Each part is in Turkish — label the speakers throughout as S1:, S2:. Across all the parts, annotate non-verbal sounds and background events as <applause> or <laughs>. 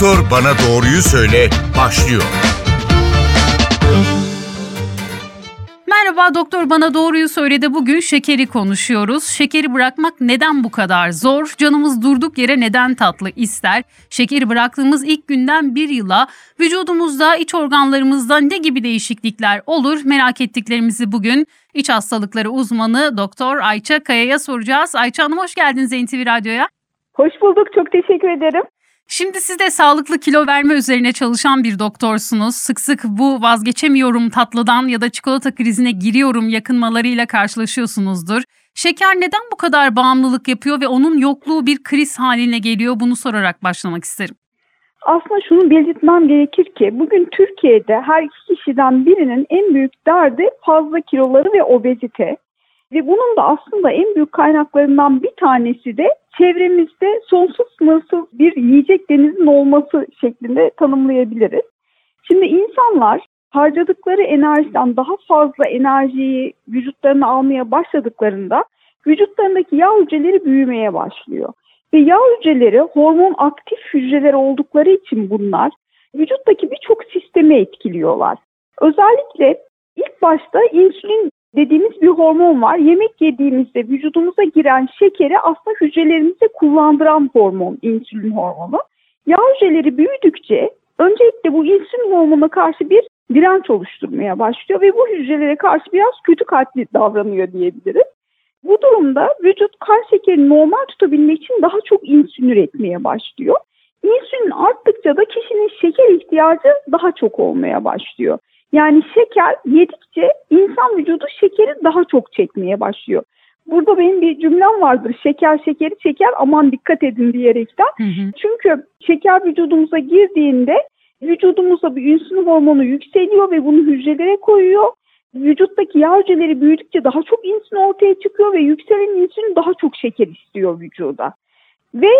S1: Doktor Bana Doğruyu Söyle başlıyor.
S2: Merhaba Doktor Bana Doğruyu Söyledi. Bugün şekeri konuşuyoruz. Şekeri bırakmak neden bu kadar zor? Canımız durduk yere neden tatlı ister? Şekeri bıraktığımız ilk günden bir yıla vücudumuzda, iç organlarımızda ne gibi değişiklikler olur? Merak ettiklerimizi bugün iç hastalıkları uzmanı Doktor Ayça Kaya'ya soracağız. Ayça Hanım hoş geldiniz NTV Radyo'ya.
S3: Hoş bulduk. Çok teşekkür ederim.
S2: Şimdi siz de sağlıklı kilo verme üzerine çalışan bir doktorsunuz. Sık sık bu vazgeçemiyorum tatlıdan ya da çikolata krizine giriyorum yakınmalarıyla karşılaşıyorsunuzdur. Şeker neden bu kadar bağımlılık yapıyor ve onun yokluğu bir kriz haline geliyor? Bunu sorarak başlamak isterim.
S3: Aslında şunu belirtmem gerekir ki bugün Türkiye'de her iki kişiden birinin en büyük derdi fazla kiloları ve obezite. Ve bunun da aslında en büyük kaynaklarından bir tanesi de çevremizde sonsuz sınırsız bir yiyecek denizin olması şeklinde tanımlayabiliriz. Şimdi insanlar harcadıkları enerjiden daha fazla enerjiyi vücutlarına almaya başladıklarında vücutlarındaki yağ hücreleri büyümeye başlıyor. Ve yağ hücreleri hormon aktif hücreler oldukları için bunlar vücuttaki birçok sistemi etkiliyorlar. Özellikle ilk başta insülin dediğimiz bir hormon var. Yemek yediğimizde vücudumuza giren şekeri aslında hücrelerimize kullandıran hormon, insülin hormonu. Yağ hücreleri büyüdükçe öncelikle bu insülin hormonuna karşı bir direnç oluşturmaya başlıyor ve bu hücrelere karşı biraz kötü kalpli davranıyor diyebiliriz. Bu durumda vücut kan şekerini normal tutabilmek için daha çok insülin üretmeye başlıyor. İnsülin arttıkça da kişinin şeker ihtiyacı daha çok olmaya başlıyor. Yani şeker yedikçe insan vücudu şekeri daha çok çekmeye başlıyor. Burada benim bir cümlem vardır. Şeker şekeri çeker aman dikkat edin diyerekten. Hı hı. Çünkü şeker vücudumuza girdiğinde vücudumuzda bir insülin hormonu yükseliyor ve bunu hücrelere koyuyor. Vücuttaki yağ hücreleri büyüdükçe daha çok insülin ortaya çıkıyor ve yükselen insülin daha çok şeker istiyor vücuda. Ve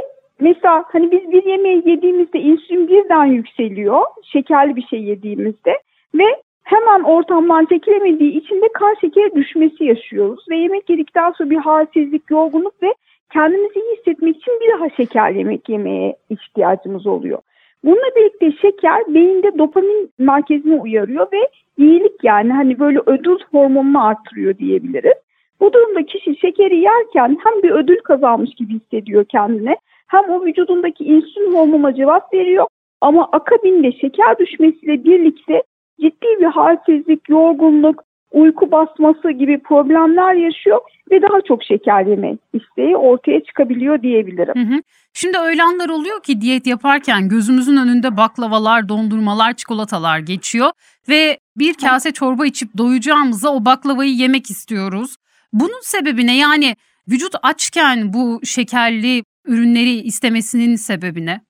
S3: mesela hani biz bir yemeği yediğimizde insülin birden yükseliyor. Şekerli bir şey yediğimizde ve hemen ortamdan çekilemediği için de kan şekeri düşmesi yaşıyoruz. Ve yemek yedikten sonra bir halsizlik, yorgunluk ve kendimizi iyi hissetmek için bir daha şeker yemek yemeye ihtiyacımız oluyor. Bununla birlikte şeker beyinde dopamin merkezine uyarıyor ve iyilik yani hani böyle ödül hormonunu artırıyor diyebiliriz. Bu durumda kişi şekeri yerken hem bir ödül kazanmış gibi hissediyor kendine hem o vücudundaki insülin hormonuna cevap veriyor ama akabinde şeker düşmesiyle birlikte ciddi bir halsizlik, yorgunluk, uyku basması gibi problemler yaşıyor ve daha çok şeker yeme isteği ortaya çıkabiliyor diyebilirim. Hı hı.
S2: Şimdi öyle anlar oluyor ki diyet yaparken gözümüzün önünde baklavalar, dondurmalar, çikolatalar geçiyor ve bir kase çorba içip doyacağımıza o baklavayı yemek istiyoruz. Bunun sebebi ne? Yani vücut açken bu şekerli ürünleri istemesinin sebebi ne?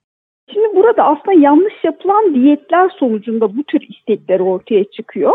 S3: Şimdi burada aslında yanlış yapılan diyetler sonucunda bu tür istekler ortaya çıkıyor.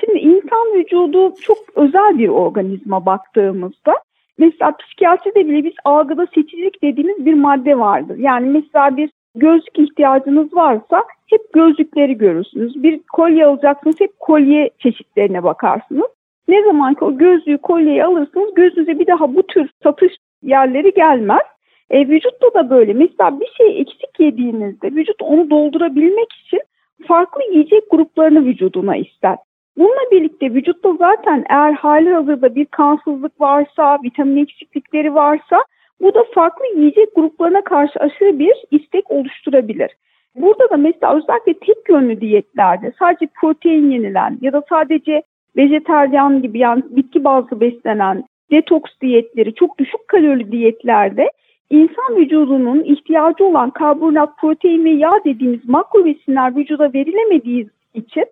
S3: Şimdi insan vücudu çok özel bir organizma baktığımızda mesela psikiyatride bile biz algıda seçicilik dediğimiz bir madde vardır. Yani mesela bir gözlük ihtiyacınız varsa hep gözlükleri görürsünüz. Bir kolye alacaksınız hep kolye çeşitlerine bakarsınız. Ne zaman ki o gözlüğü kolyeyi alırsınız gözünüze bir daha bu tür satış yerleri gelmez. E, vücutta da böyle. Mesela bir şey eksik yediğinizde vücut onu doldurabilmek için farklı yiyecek gruplarını vücuduna ister. Bununla birlikte vücutta zaten eğer hali hazırda bir kansızlık varsa, vitamin eksiklikleri varsa bu da farklı yiyecek gruplarına karşı aşırı bir istek oluşturabilir. Burada da mesela özellikle tek yönlü diyetlerde sadece protein yenilen ya da sadece vejeteryan gibi yani bitki bazlı beslenen detoks diyetleri, çok düşük kalorili diyetlerde İnsan vücudunun ihtiyacı olan karbonhidrat, protein ve yağ dediğimiz makro besinler vücuda verilemediği için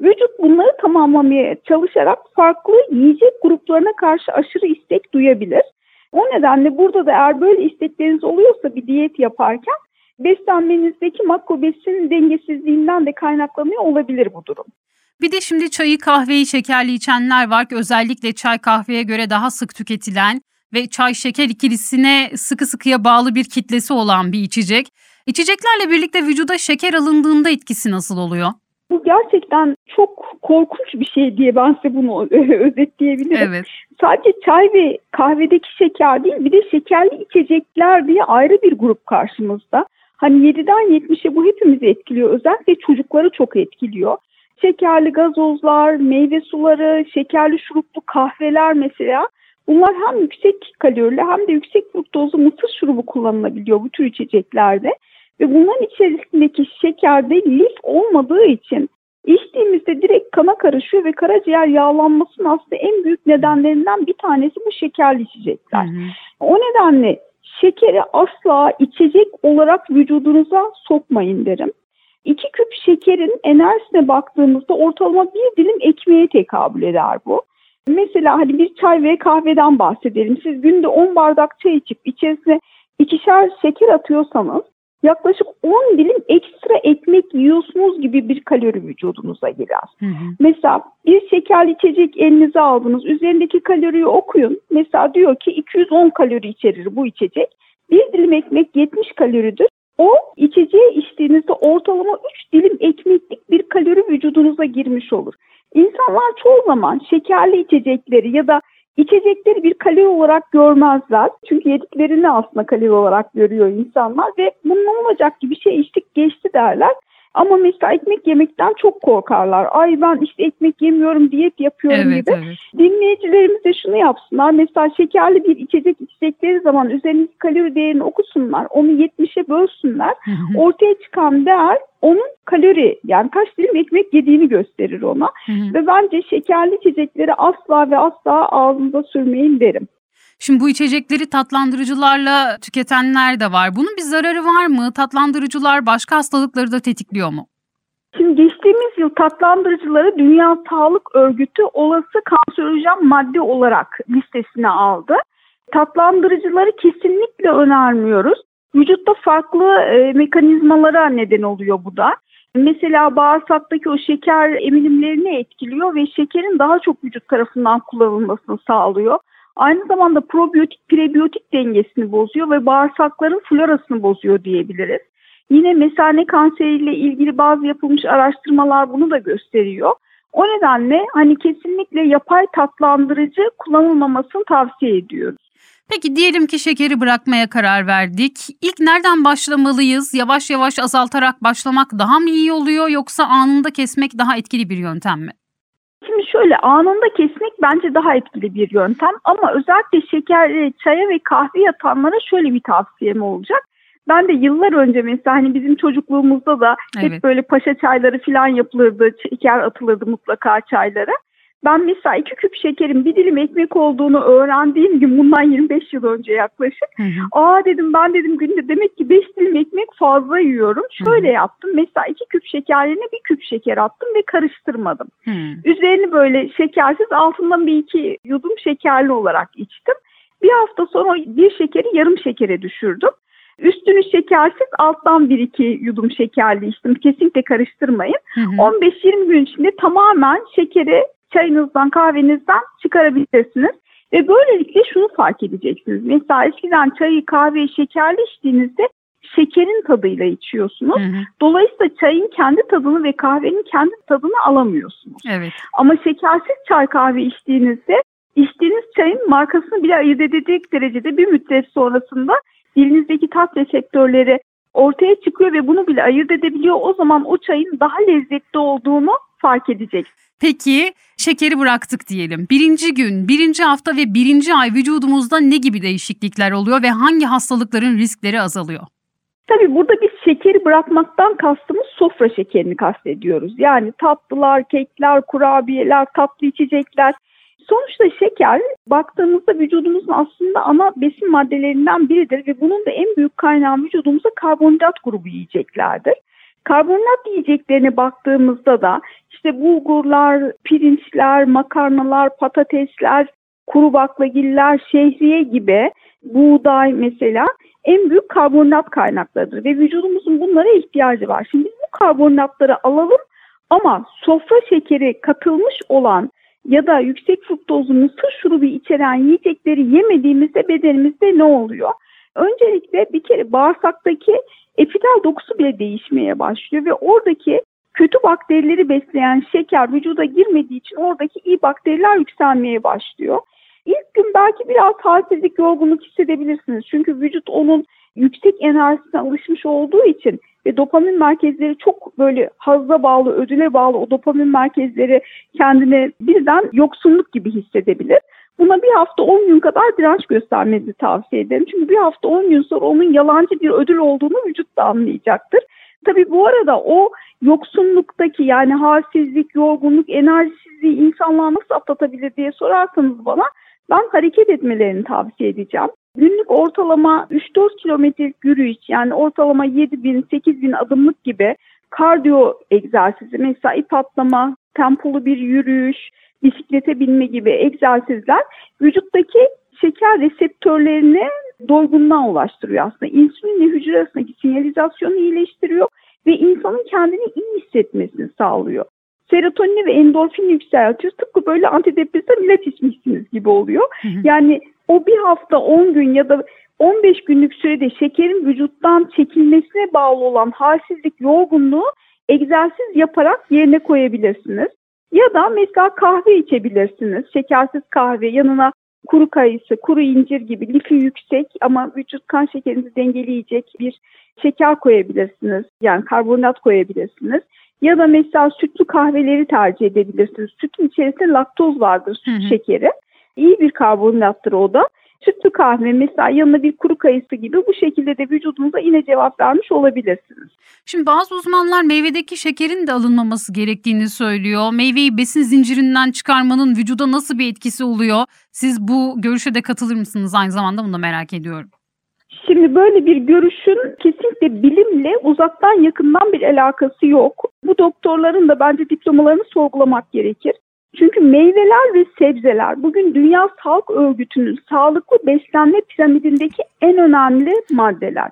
S3: vücut bunları tamamlamaya çalışarak farklı yiyecek gruplarına karşı aşırı istek duyabilir. O nedenle burada da eğer böyle istekleriniz oluyorsa bir diyet yaparken beslenmenizdeki makro besin dengesizliğinden de kaynaklanıyor olabilir bu durum.
S2: Bir de şimdi çayı kahveyi şekerli içenler var ki özellikle çay kahveye göre daha sık tüketilen ve çay şeker ikilisine sıkı sıkıya bağlı bir kitlesi olan bir içecek. İçeceklerle birlikte vücuda şeker alındığında etkisi nasıl oluyor?
S3: Bu gerçekten çok korkunç bir şey diye ben size bunu <laughs> özetleyebilirim. Evet. Sadece çay ve kahvedeki şeker değil bir de şekerli içecekler diye ayrı bir grup karşımızda. Hani 7'den 70'e bu hepimizi etkiliyor. Özellikle çocukları çok etkiliyor. Şekerli gazozlar, meyve suları, şekerli şuruplu kahveler mesela bunlar hem yüksek kalorili hem de yüksek fruktozlu mısır şurubu kullanılabiliyor bu tür içeceklerde. Ve bunların içerisindeki şekerde lif olmadığı için içtiğimizde direkt kana karışıyor ve karaciğer yağlanmasının aslında en büyük nedenlerinden bir tanesi bu şekerli içecekler.
S2: Hı hı.
S3: O nedenle şekeri asla içecek olarak vücudunuza sokmayın derim. İki küp şekerin enerjisine baktığımızda ortalama bir dilim ekmeğe tekabül eder bu. Mesela hani bir çay ve kahveden bahsedelim. Siz günde 10 bardak çay içip içerisine ikişer şeker atıyorsanız yaklaşık 10 dilim ekstra ekmek yiyorsunuz gibi bir kalori vücudunuza girer.
S2: Hı hı.
S3: Mesela bir şekerli içecek elinize aldınız. Üzerindeki kaloriyi okuyun. Mesela diyor ki 210 kalori içerir bu içecek. Bir dilim ekmek 70 kaloridir. O içeceği içtiğinizde ortalama 3 dilim ekmeklik bir kalori vücudunuza girmiş olur. İnsanlar çoğu zaman şekerli içecekleri ya da içecekleri bir kalori olarak görmezler. Çünkü yediklerini aslında kalori olarak görüyor insanlar ve bunun olacak gibi şey içtik geçti derler. Ama mesela ekmek yemekten çok korkarlar. Ay ben işte ekmek yemiyorum diyet yapıyorum
S2: Evet,
S3: gibi.
S2: evet.
S3: Dinleyicilerimiz de şunu yapsınlar. Mesela şekerli bir içecek içecekleri zaman üzerindeki kalori değerini okusunlar. Onu 70'e bölsünler. Ortaya çıkan değer onun kalori yani kaç dilim ekmek yediğini gösterir ona.
S2: Hı hı.
S3: Ve bence şekerli içecekleri asla ve asla ağzınıza sürmeyin derim.
S2: Şimdi bu içecekleri tatlandırıcılarla tüketenler de var. Bunun bir zararı var mı? Tatlandırıcılar başka hastalıkları da tetikliyor mu?
S3: Şimdi geçtiğimiz yıl tatlandırıcıları Dünya Sağlık Örgütü olası kanserojen madde olarak listesine aldı. Tatlandırıcıları kesinlikle önermiyoruz. Vücutta farklı e, mekanizmalara neden oluyor bu da. Mesela bağırsaktaki o şeker emilimlerini etkiliyor ve şekerin daha çok vücut tarafından kullanılmasını sağlıyor. Aynı zamanda probiyotik prebiyotik dengesini bozuyor ve bağırsakların florasını bozuyor diyebiliriz. Yine mesane kanseriyle ilgili bazı yapılmış araştırmalar bunu da gösteriyor. O nedenle hani kesinlikle yapay tatlandırıcı kullanılmamasını tavsiye ediyoruz.
S2: Peki diyelim ki şekeri bırakmaya karar verdik. İlk nereden başlamalıyız? Yavaş yavaş azaltarak başlamak daha mı iyi oluyor yoksa anında kesmek daha etkili bir yöntem mi?
S3: Şöyle anında kesmek bence daha etkili bir yöntem ama özellikle şeker, çaya ve kahve yatanlara şöyle bir tavsiyem olacak. Ben de yıllar önce mesela hani bizim çocukluğumuzda da
S2: Evet.
S3: hep böyle paşa çayları falan yapılırdı, şeker atılırdı mutlaka çaylara. Ben mesela iki küp şekerin bir dilim ekmek olduğunu öğrendiğim gün bundan 25 yıl önce yaklaşık.
S2: Hı hı.
S3: Aa dedim ben dedim günde demek ki 5 dilim ekmek fazla yiyorum. Şöyle yaptım mesela iki küp şeker yerine bir küp şeker attım ve karıştırmadım.
S2: Hı.
S3: Üzerini böyle şekersiz altından bir iki yudum şekerli olarak içtim. Bir hafta sonra bir şekeri yarım şekere düşürdüm. Üstünü şekersiz alttan bir iki yudum şekerli içtim. Kesinlikle karıştırmayın.
S2: Hı hı.
S3: 15-20 gün içinde tamamen şekeri çayınızdan kahvenizden çıkarabilirsiniz. Ve böylelikle şunu fark edeceksiniz. Mesela eskiden çayı kahveyi şekerli içtiğinizde şekerin tadıyla içiyorsunuz.
S2: Hı hı.
S3: Dolayısıyla çayın kendi tadını ve kahvenin kendi tadını alamıyorsunuz.
S2: Evet.
S3: Ama şekersiz çay kahve içtiğinizde içtiğiniz çayın markasını bile ayırt edecek derecede bir müddet sonrasında dilinizdeki tat reseptörleri ortaya çıkıyor ve bunu bile ayırt edebiliyor. O zaman o çayın daha lezzetli olduğunu fark edeceksiniz.
S2: Peki şekeri bıraktık diyelim. Birinci gün, birinci hafta ve birinci ay vücudumuzda ne gibi değişiklikler oluyor ve hangi hastalıkların riskleri azalıyor?
S3: Tabii burada biz şekeri bırakmaktan kastımız sofra şekerini kastediyoruz. Yani tatlılar, kekler, kurabiyeler, tatlı içecekler. Sonuçta şeker baktığımızda vücudumuzun aslında ana besin maddelerinden biridir ve bunun da en büyük kaynağı vücudumuza karbonhidrat grubu yiyeceklerdir. Karbonhidrat yiyeceklerine baktığımızda da işte bulgurlar, pirinçler, makarnalar, patatesler, kuru baklagiller, şehriye gibi buğday mesela en büyük karbonhidrat kaynaklarıdır ve vücudumuzun bunlara ihtiyacı var. Şimdi bu karbonhidratları alalım ama sofra şekeri katılmış olan ya da yüksek fruktozlu mısır şurubu içeren yiyecekleri yemediğimizde bedenimizde ne oluyor? Öncelikle bir kere bağırsaktaki epitel dokusu bile değişmeye başlıyor ve oradaki kötü bakterileri besleyen şeker vücuda girmediği için oradaki iyi bakteriler yükselmeye başlıyor. İlk gün belki biraz halsizlik, yorgunluk hissedebilirsiniz. Çünkü vücut onun yüksek enerjisine alışmış olduğu için ve dopamin merkezleri çok böyle hazza bağlı, ödüle bağlı o dopamin merkezleri kendine birden yoksunluk gibi hissedebilir. Buna bir hafta 10 gün kadar direnç göstermenizi tavsiye ederim. Çünkü bir hafta 10 gün sonra onun yalancı bir ödül olduğunu vücut da anlayacaktır. Tabii bu arada o yoksunluktaki yani halsizlik, yorgunluk, enerjisizliği insanlar nasıl atlatabilir diye sorarsanız bana ben hareket etmelerini tavsiye edeceğim. Günlük ortalama 3-4 kilometrelik yürüyüş yani ortalama 7 bin 8 bin adımlık gibi kardiyo egzersizi mesela ip atlama, tempolu bir yürüyüş, bisiklete binme gibi egzersizler vücuttaki şeker reseptörlerini doygunluğa ulaştırıyor aslında. İnsülinle hücre arasındaki sinyalizasyonu iyileştiriyor ve insanın kendini iyi hissetmesini sağlıyor. Serotonini ve endorfini yükseltiyor. Tıpkı böyle antidepresan ilaç içmişsiniz gibi oluyor. Hı hı. Yani o bir hafta 10 gün ya da 15 günlük sürede şekerin vücuttan çekilmesine bağlı olan halsizlik, yorgunluğu egzersiz yaparak yerine koyabilirsiniz. Ya da mesela kahve içebilirsiniz. Şekersiz kahve yanına kuru kayısı, kuru incir gibi lifi yüksek ama vücut kan şekerinizi dengeleyecek bir şeker koyabilirsiniz. Yani karbonat koyabilirsiniz. Ya da mesela sütlü kahveleri tercih edebilirsiniz. Sütün içerisinde laktoz vardır, süt hı hı. şekeri. İyi bir karbonattır o da. Sütlü kahve mesela yanına bir kuru kayısı gibi bu şekilde de vücudunuza yine cevap vermiş olabilirsiniz.
S2: Şimdi bazı uzmanlar meyvedeki şekerin de alınmaması gerektiğini söylüyor. Meyveyi besin zincirinden çıkarmanın vücuda nasıl bir etkisi oluyor? Siz bu görüşe de katılır mısınız? Aynı zamanda bunu da merak ediyorum.
S3: Şimdi böyle bir görüşün kesinlikle bilimle uzaktan yakından bir alakası yok. Bu doktorların da bence diplomalarını sorgulamak gerekir. Çünkü meyveler ve sebzeler bugün Dünya Sağlık Örgütü'nün sağlıklı beslenme piramidindeki en önemli maddeler.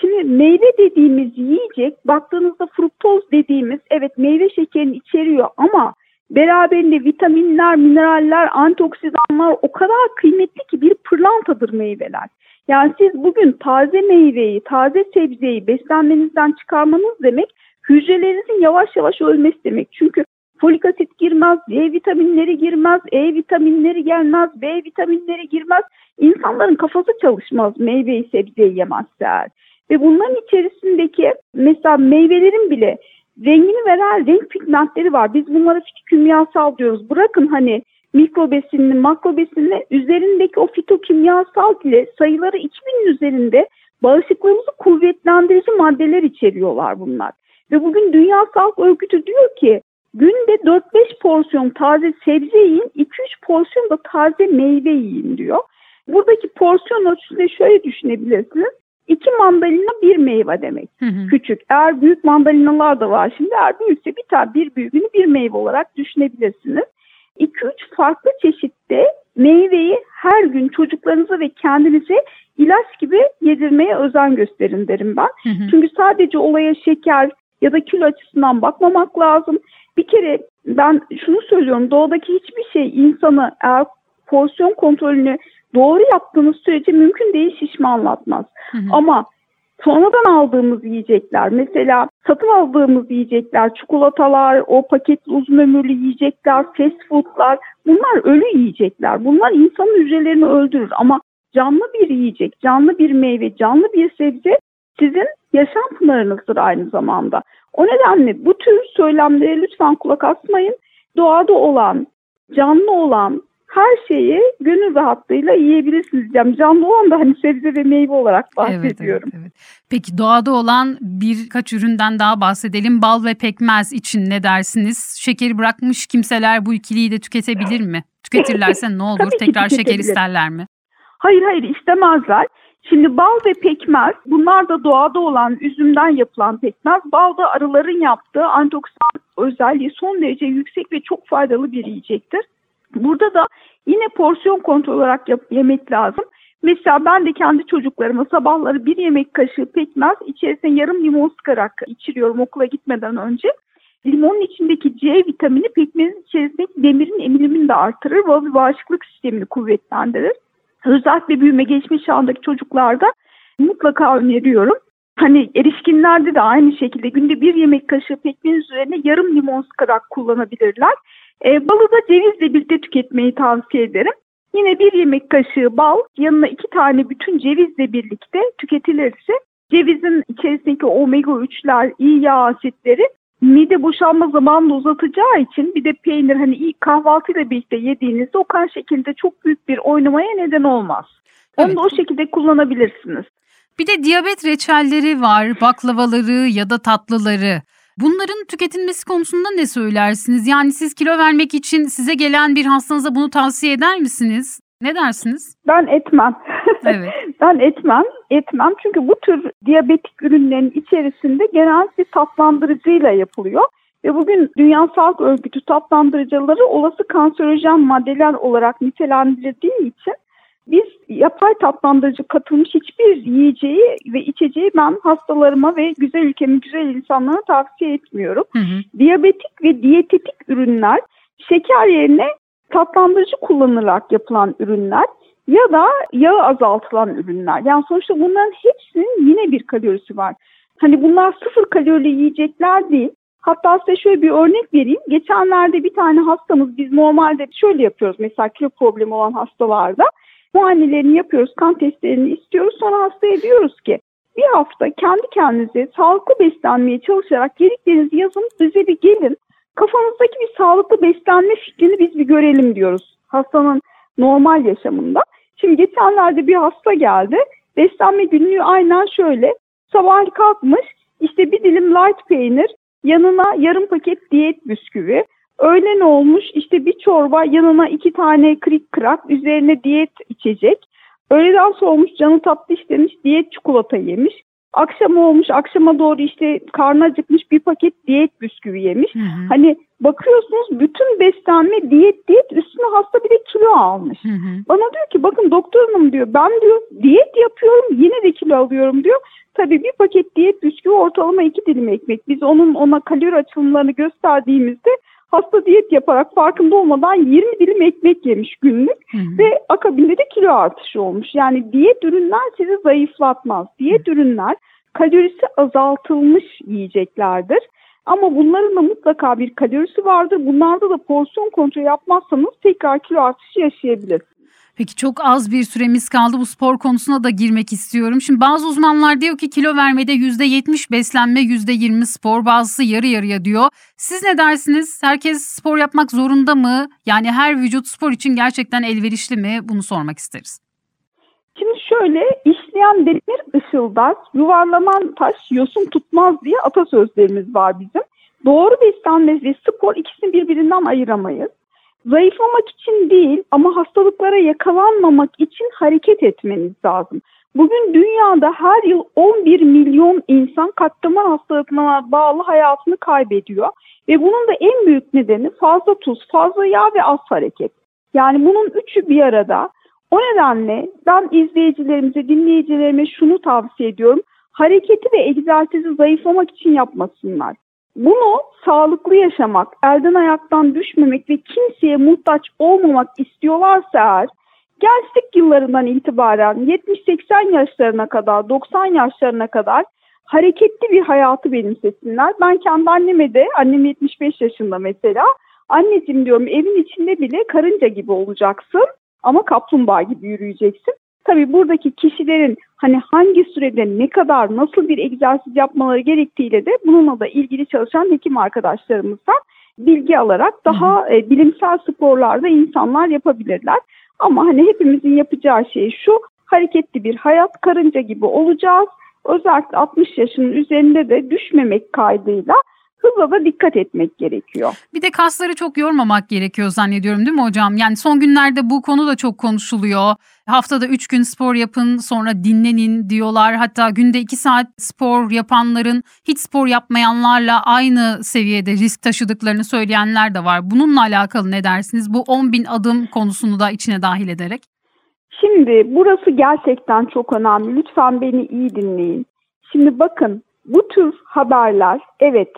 S3: Şimdi meyve dediğimiz yiyecek baktığınızda fruktoz dediğimiz evet meyve şekerini içeriyor ama beraberinde vitaminler, mineraller, antioksidanlar o kadar kıymetli ki bir pırlantadır meyveler. Yani siz bugün taze meyveyi, taze sebzeyi beslenmenizden çıkarmanız demek hücrelerinizin yavaş yavaş ölmesi demek. Çünkü folik asit girmez, D vitaminleri girmez, E vitaminleri gelmez, B vitaminleri girmez. İnsanların kafası çalışmaz meyveyi sebzeyi yemezler. Ve bunların içerisindeki mesela meyvelerin bile rengini veren renk pigmentleri var. Biz bunlara fitikimyasal diyoruz. Bırakın hani mikro besinli, makro besinli üzerindeki o fitokimyasal ile sayıları 2000'in üzerinde bağışıklığımızı kuvvetlendirici maddeler içeriyorlar bunlar. Ve bugün Dünya Sağlık Örgütü diyor ki günde 4-5 porsiyon taze sebze yiyin, 2-3 porsiyon da taze meyve yiyin diyor. Buradaki porsiyon ölçüsü şöyle düşünebilirsiniz. İki mandalina bir meyve demek. Hı hı. Küçük. Eğer büyük mandalinalar da var şimdi. Eğer büyükse bir tane bir büyüğünü bir meyve olarak düşünebilirsiniz. 2-3 farklı çeşitte meyveyi her gün çocuklarınıza ve kendinize ilaç gibi yedirmeye özen gösterin derim ben. Hı hı. Çünkü sadece olaya şeker ya da kilo açısından bakmamak lazım. Bir kere ben şunu söylüyorum doğadaki hiçbir şey insanı eğer porsiyon kontrolünü doğru yaptığınız sürece mümkün değil şişmanlatmaz. Hı hı. Ama sonradan aldığımız yiyecekler mesela satın aldığımız yiyecekler çikolatalar o paketli uzun ömürlü yiyecekler fast foodlar bunlar ölü yiyecekler bunlar insanın hücrelerini öldürür ama canlı bir yiyecek canlı bir meyve canlı bir sebze sizin yaşam pınarınızdır aynı zamanda. O nedenle bu tür söylemlere lütfen kulak asmayın. Doğada olan, canlı olan, her şeyi gönül rahatlığıyla yiyebilirsiniz diyeceğim. Canlı olan da hani sebze ve meyve olarak bahsediyorum.
S2: Evet, evet, evet. Peki doğada olan birkaç üründen daha bahsedelim. Bal ve pekmez için ne dersiniz? Şekeri bırakmış kimseler bu ikiliyi de tüketebilir mi? Tüketirlerse ne <laughs> olur? Tekrar şeker isterler mi?
S3: Hayır hayır istemezler. Şimdi bal ve pekmez bunlar da doğada olan üzümden yapılan pekmez. Bal da arıların yaptığı antioksidan özelliği son derece yüksek ve çok faydalı bir yiyecektir. Burada da yine porsiyon kontrol olarak yap, yemek lazım. Mesela ben de kendi çocuklarıma sabahları bir yemek kaşığı pekmez içerisine yarım limon sıkarak içiriyorum okula gitmeden önce. Limonun içindeki C vitamini pekmezin içerisindeki demirin emilimini de artırır ve bağışıklık sistemini kuvvetlendirir. Özellikle büyüme geçmiş çağındaki çocuklarda mutlaka öneriyorum. Hani erişkinlerde de aynı şekilde günde bir yemek kaşığı pekmez üzerine yarım limon sıkarak kullanabilirler. E, balı da cevizle birlikte tüketmeyi tavsiye ederim. Yine bir yemek kaşığı bal yanına iki tane bütün cevizle birlikte tüketilirse cevizin içerisindeki omega 3'ler, iyi yağ asitleri mide boşalma zamanını uzatacağı için bir de peynir hani ilk kahvaltıyla birlikte yediğinizde o kan şekilde çok büyük bir oynamaya neden olmaz. Onu
S2: Evet.
S3: da o şekilde kullanabilirsiniz.
S2: Bir de diyabet reçelleri var, baklavaları ya da tatlıları. Bunların tüketilmesi konusunda ne söylersiniz? Yani siz kilo vermek için size gelen bir hastanıza bunu tavsiye eder misiniz? Ne dersiniz?
S3: Ben etmem.
S2: Evet. <laughs>
S3: ben etmem. Etmem çünkü bu tür diyabetik ürünlerin içerisinde genel bir tatlandırıcıyla yapılıyor. Ve bugün Dünya Sağlık Örgütü tatlandırıcıları olası kanserojen maddeler olarak nitelendirildiği için biz yapay tatlandırıcı katılmış hiçbir yiyeceği ve içeceği ben hastalarıma ve güzel ülkemin güzel insanlara tavsiye etmiyorum.
S2: Hı hı.
S3: Diyabetik ve diyetetik ürünler şeker yerine tatlandırıcı kullanılarak yapılan ürünler ya da yağı azaltılan ürünler. Yani sonuçta bunların hepsinin yine bir kalorisi var. Hani bunlar sıfır kalorili yiyecekler değil. Hatta size şöyle bir örnek vereyim. Geçenlerde bir tane hastamız biz normalde şöyle yapıyoruz mesela kilo problemi olan hastalarda. Muayenelerini yapıyoruz, kan testlerini istiyoruz. Sonra hastaya diyoruz ki bir hafta kendi kendinize sağlıklı beslenmeye çalışarak geldiklerinizi yazın bize bir gelin. Kafanızdaki bir sağlıklı beslenme fikrini biz bir görelim diyoruz hastanın normal yaşamında. Şimdi geçenlerde bir hasta geldi. Beslenme günlüğü aynen şöyle. Sabah kalkmış işte bir dilim light peynir yanına yarım paket diyet bisküvi. Öğlen olmuş işte bir çorba yanına iki tane krik krak üzerine diyet içecek. Öğleden sonra olmuş canı tatlı istemiş diyet çikolata yemiş. Akşam olmuş akşama doğru işte karnı acıkmış bir paket diyet bisküvi yemiş.
S2: Hı hı.
S3: Hani bakıyorsunuz bütün beslenme diyet diyet üstüne hasta bir de kilo almış.
S2: Hı hı.
S3: Bana diyor ki bakın doktor hanım diyor ben diyor diyet yapıyorum yine de kilo alıyorum diyor. Tabii bir paket diyet bisküvi ortalama iki dilim ekmek. Biz onun ona kalori açılımlarını gösterdiğimizde hasta diyet yaparak farkında olmadan 20 dilim ekmek yemiş günlük
S2: Hı hı.
S3: ve akabinde de kilo artışı olmuş. Yani diyet ürünler sizi zayıflatmaz. Diyet ürünler kalorisi azaltılmış yiyeceklerdir. Ama bunların da mutlaka bir kalorisi vardır. Bunlarda da porsiyon kontrolü yapmazsanız tekrar kilo artışı yaşayabilirsiniz.
S2: Peki çok az bir süremiz kaldı. Bu spor konusuna da girmek istiyorum. Şimdi bazı uzmanlar diyor ki kilo vermede %70 beslenme, %20 spor. Bazısı yarı yarıya diyor. Siz ne dersiniz? Herkes spor yapmak zorunda mı? Yani her vücut spor için gerçekten elverişli mi? Bunu sormak isteriz.
S3: Şimdi şöyle işleyen demir ışıldar, yuvarlanan taş yosun tutmaz diye atasözlerimiz var bizim. Doğru beslenme ve spor ikisini birbirinden ayıramayız. Zayıflamak için değil ama hastalıklara yakalanmamak için hareket etmeniz lazım. Bugün dünyada her yıl 11 milyon insan kalp damar hastalıklarına bağlı hayatını kaybediyor. Ve bunun da en büyük nedeni fazla tuz, fazla yağ ve az hareket. Yani bunun üçü bir arada. O nedenle ben izleyicilerimize, dinleyicilerime şunu tavsiye ediyorum. Hareketi ve egzersizi zayıflamak için yapmasınlar. Bunu sağlıklı yaşamak, elden ayaktan düşmemek ve kimseye muhtaç olmamak istiyorlarsa eğer gençlik yıllarından itibaren 70-80 yaşlarına kadar, 90 yaşlarına kadar hareketli bir hayatı benimsesinler. Ben kendi anneme de, annem 75 yaşında mesela, anneciğim diyorum evin içinde bile karınca gibi olacaksın ama kaplumbağa gibi yürüyeceksin. Tabii buradaki kişilerin hani hangi sürede ne kadar nasıl bir egzersiz yapmaları gerektiğiyle de bununla da ilgili çalışan hekim arkadaşlarımızdan bilgi alarak daha e, bilimsel sporlarda insanlar yapabilirler. Ama hani hepimizin yapacağı şey şu hareketli bir hayat karınca gibi olacağız. Özellikle 60 yaşının üzerinde de düşmemek kaydıyla hıza da dikkat etmek gerekiyor.
S2: Bir de kasları çok yormamak gerekiyor zannediyorum değil mi hocam? Yani son günlerde bu konu da çok konuşuluyor. Haftada 3 gün spor yapın sonra dinlenin diyorlar. Hatta günde 2 saat spor yapanların hiç spor yapmayanlarla aynı seviyede risk taşıdıklarını söyleyenler de var. Bununla alakalı ne dersiniz? Bu 10 bin adım konusunu da içine dahil ederek.
S3: Şimdi burası gerçekten çok önemli. Lütfen beni iyi dinleyin. Şimdi bakın bu tür haberler evet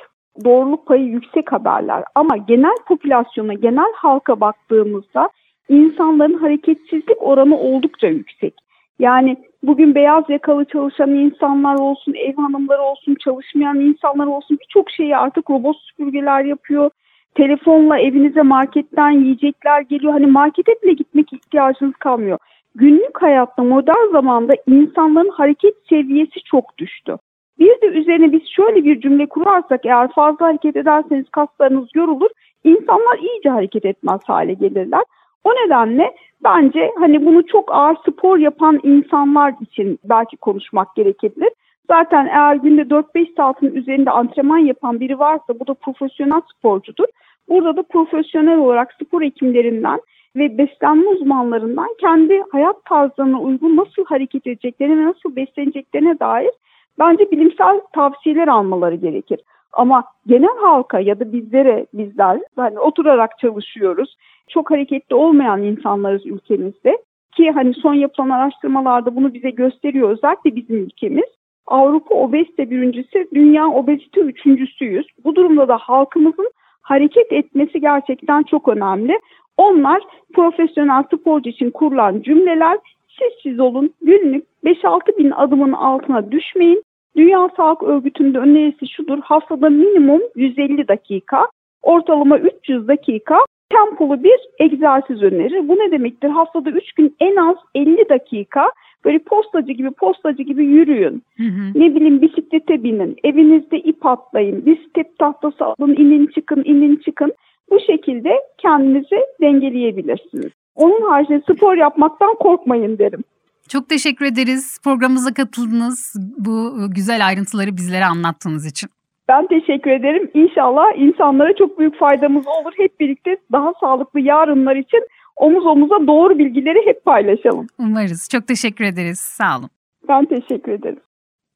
S3: doğruluk payı yüksek haberler ama genel popülasyona, genel halka baktığımızda insanların hareketsizlik oranı oldukça yüksek. Yani bugün beyaz yakalı çalışan insanlar olsun, ev hanımları olsun, çalışmayan insanlar olsun birçok şeyi artık robot süpürgeler yapıyor. telefonla evinize marketten yiyecekler geliyor. Hani markete bile gitmek ihtiyacınız kalmıyor. Günlük hayatta modern zamanda insanların hareket seviyesi çok düştü. Bir de üzerine biz şöyle bir cümle kurarsak eğer fazla hareket ederseniz kaslarınız yorulur. İnsanlar iyice hareket etmez hale gelirler. O nedenle bence hani bunu çok ağır spor yapan insanlar için belki konuşmak gerekebilir. Zaten eğer günde 4-5 saatin üzerinde antrenman yapan biri varsa bu da profesyonel sporcudur. Burada da profesyonel olarak spor hekimlerinden ve beslenme uzmanlarından kendi hayat tarzlarına uygun nasıl hareket edeceklerine, nasıl besleneceklerine dair bence bilimsel tavsiyeler almaları gerekir. Ama genel halka ya da bizlere bizler hani oturarak çalışıyoruz. Çok hareketli olmayan insanlarız ülkemizde ki hani son yapılan araştırmalarda bunu bize gösteriyor özellikle bizim ülkemiz. Avrupa obezite birincisi, dünya obezite üçüncüsüyüz. Bu durumda da halkımızın hareket etmesi gerçekten çok önemli. Onlar profesyonel sporcu için kurulan cümleler siz siz olun günlük 5-6 bin adımın altına düşmeyin. Dünya Sağlık Örgütü'nün önerisi şudur haftada minimum 150 dakika ortalama 300 dakika tempolu bir egzersiz önerir. Bu ne demektir? Haftada 3 gün en az 50 dakika böyle postacı gibi postacı gibi yürüyün.
S2: Hı hı.
S3: Ne bileyim bisiklete binin, evinizde ip atlayın, bisiklet tahtası alın, inin çıkın, inin çıkın. Bu şekilde kendinizi dengeleyebilirsiniz. Onun haricinde spor yapmaktan korkmayın derim.
S2: Çok teşekkür ederiz. Programımıza katıldınız. Bu güzel ayrıntıları bizlere anlattığınız için.
S3: Ben teşekkür ederim. İnşallah insanlara çok büyük faydamız olur. Hep birlikte daha sağlıklı yarınlar için omuz omuza doğru bilgileri hep paylaşalım.
S2: Umarız. Çok teşekkür ederiz. Sağ olun.
S3: Ben teşekkür ederim.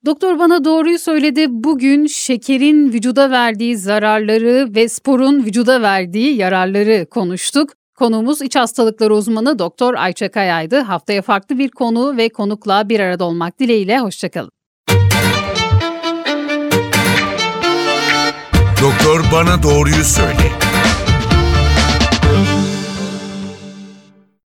S2: Doktor bana doğruyu söyledi. Bugün şekerin vücuda verdiği zararları ve sporun vücuda verdiği yararları konuştuk. Konuğumuz iç hastalıkları uzmanı Doktor Ayça Kaya'ydı. Haftaya farklı bir konu ve konukla bir arada olmak dileğiyle. Hoşçakalın.
S1: Doktor bana doğruyu söyle.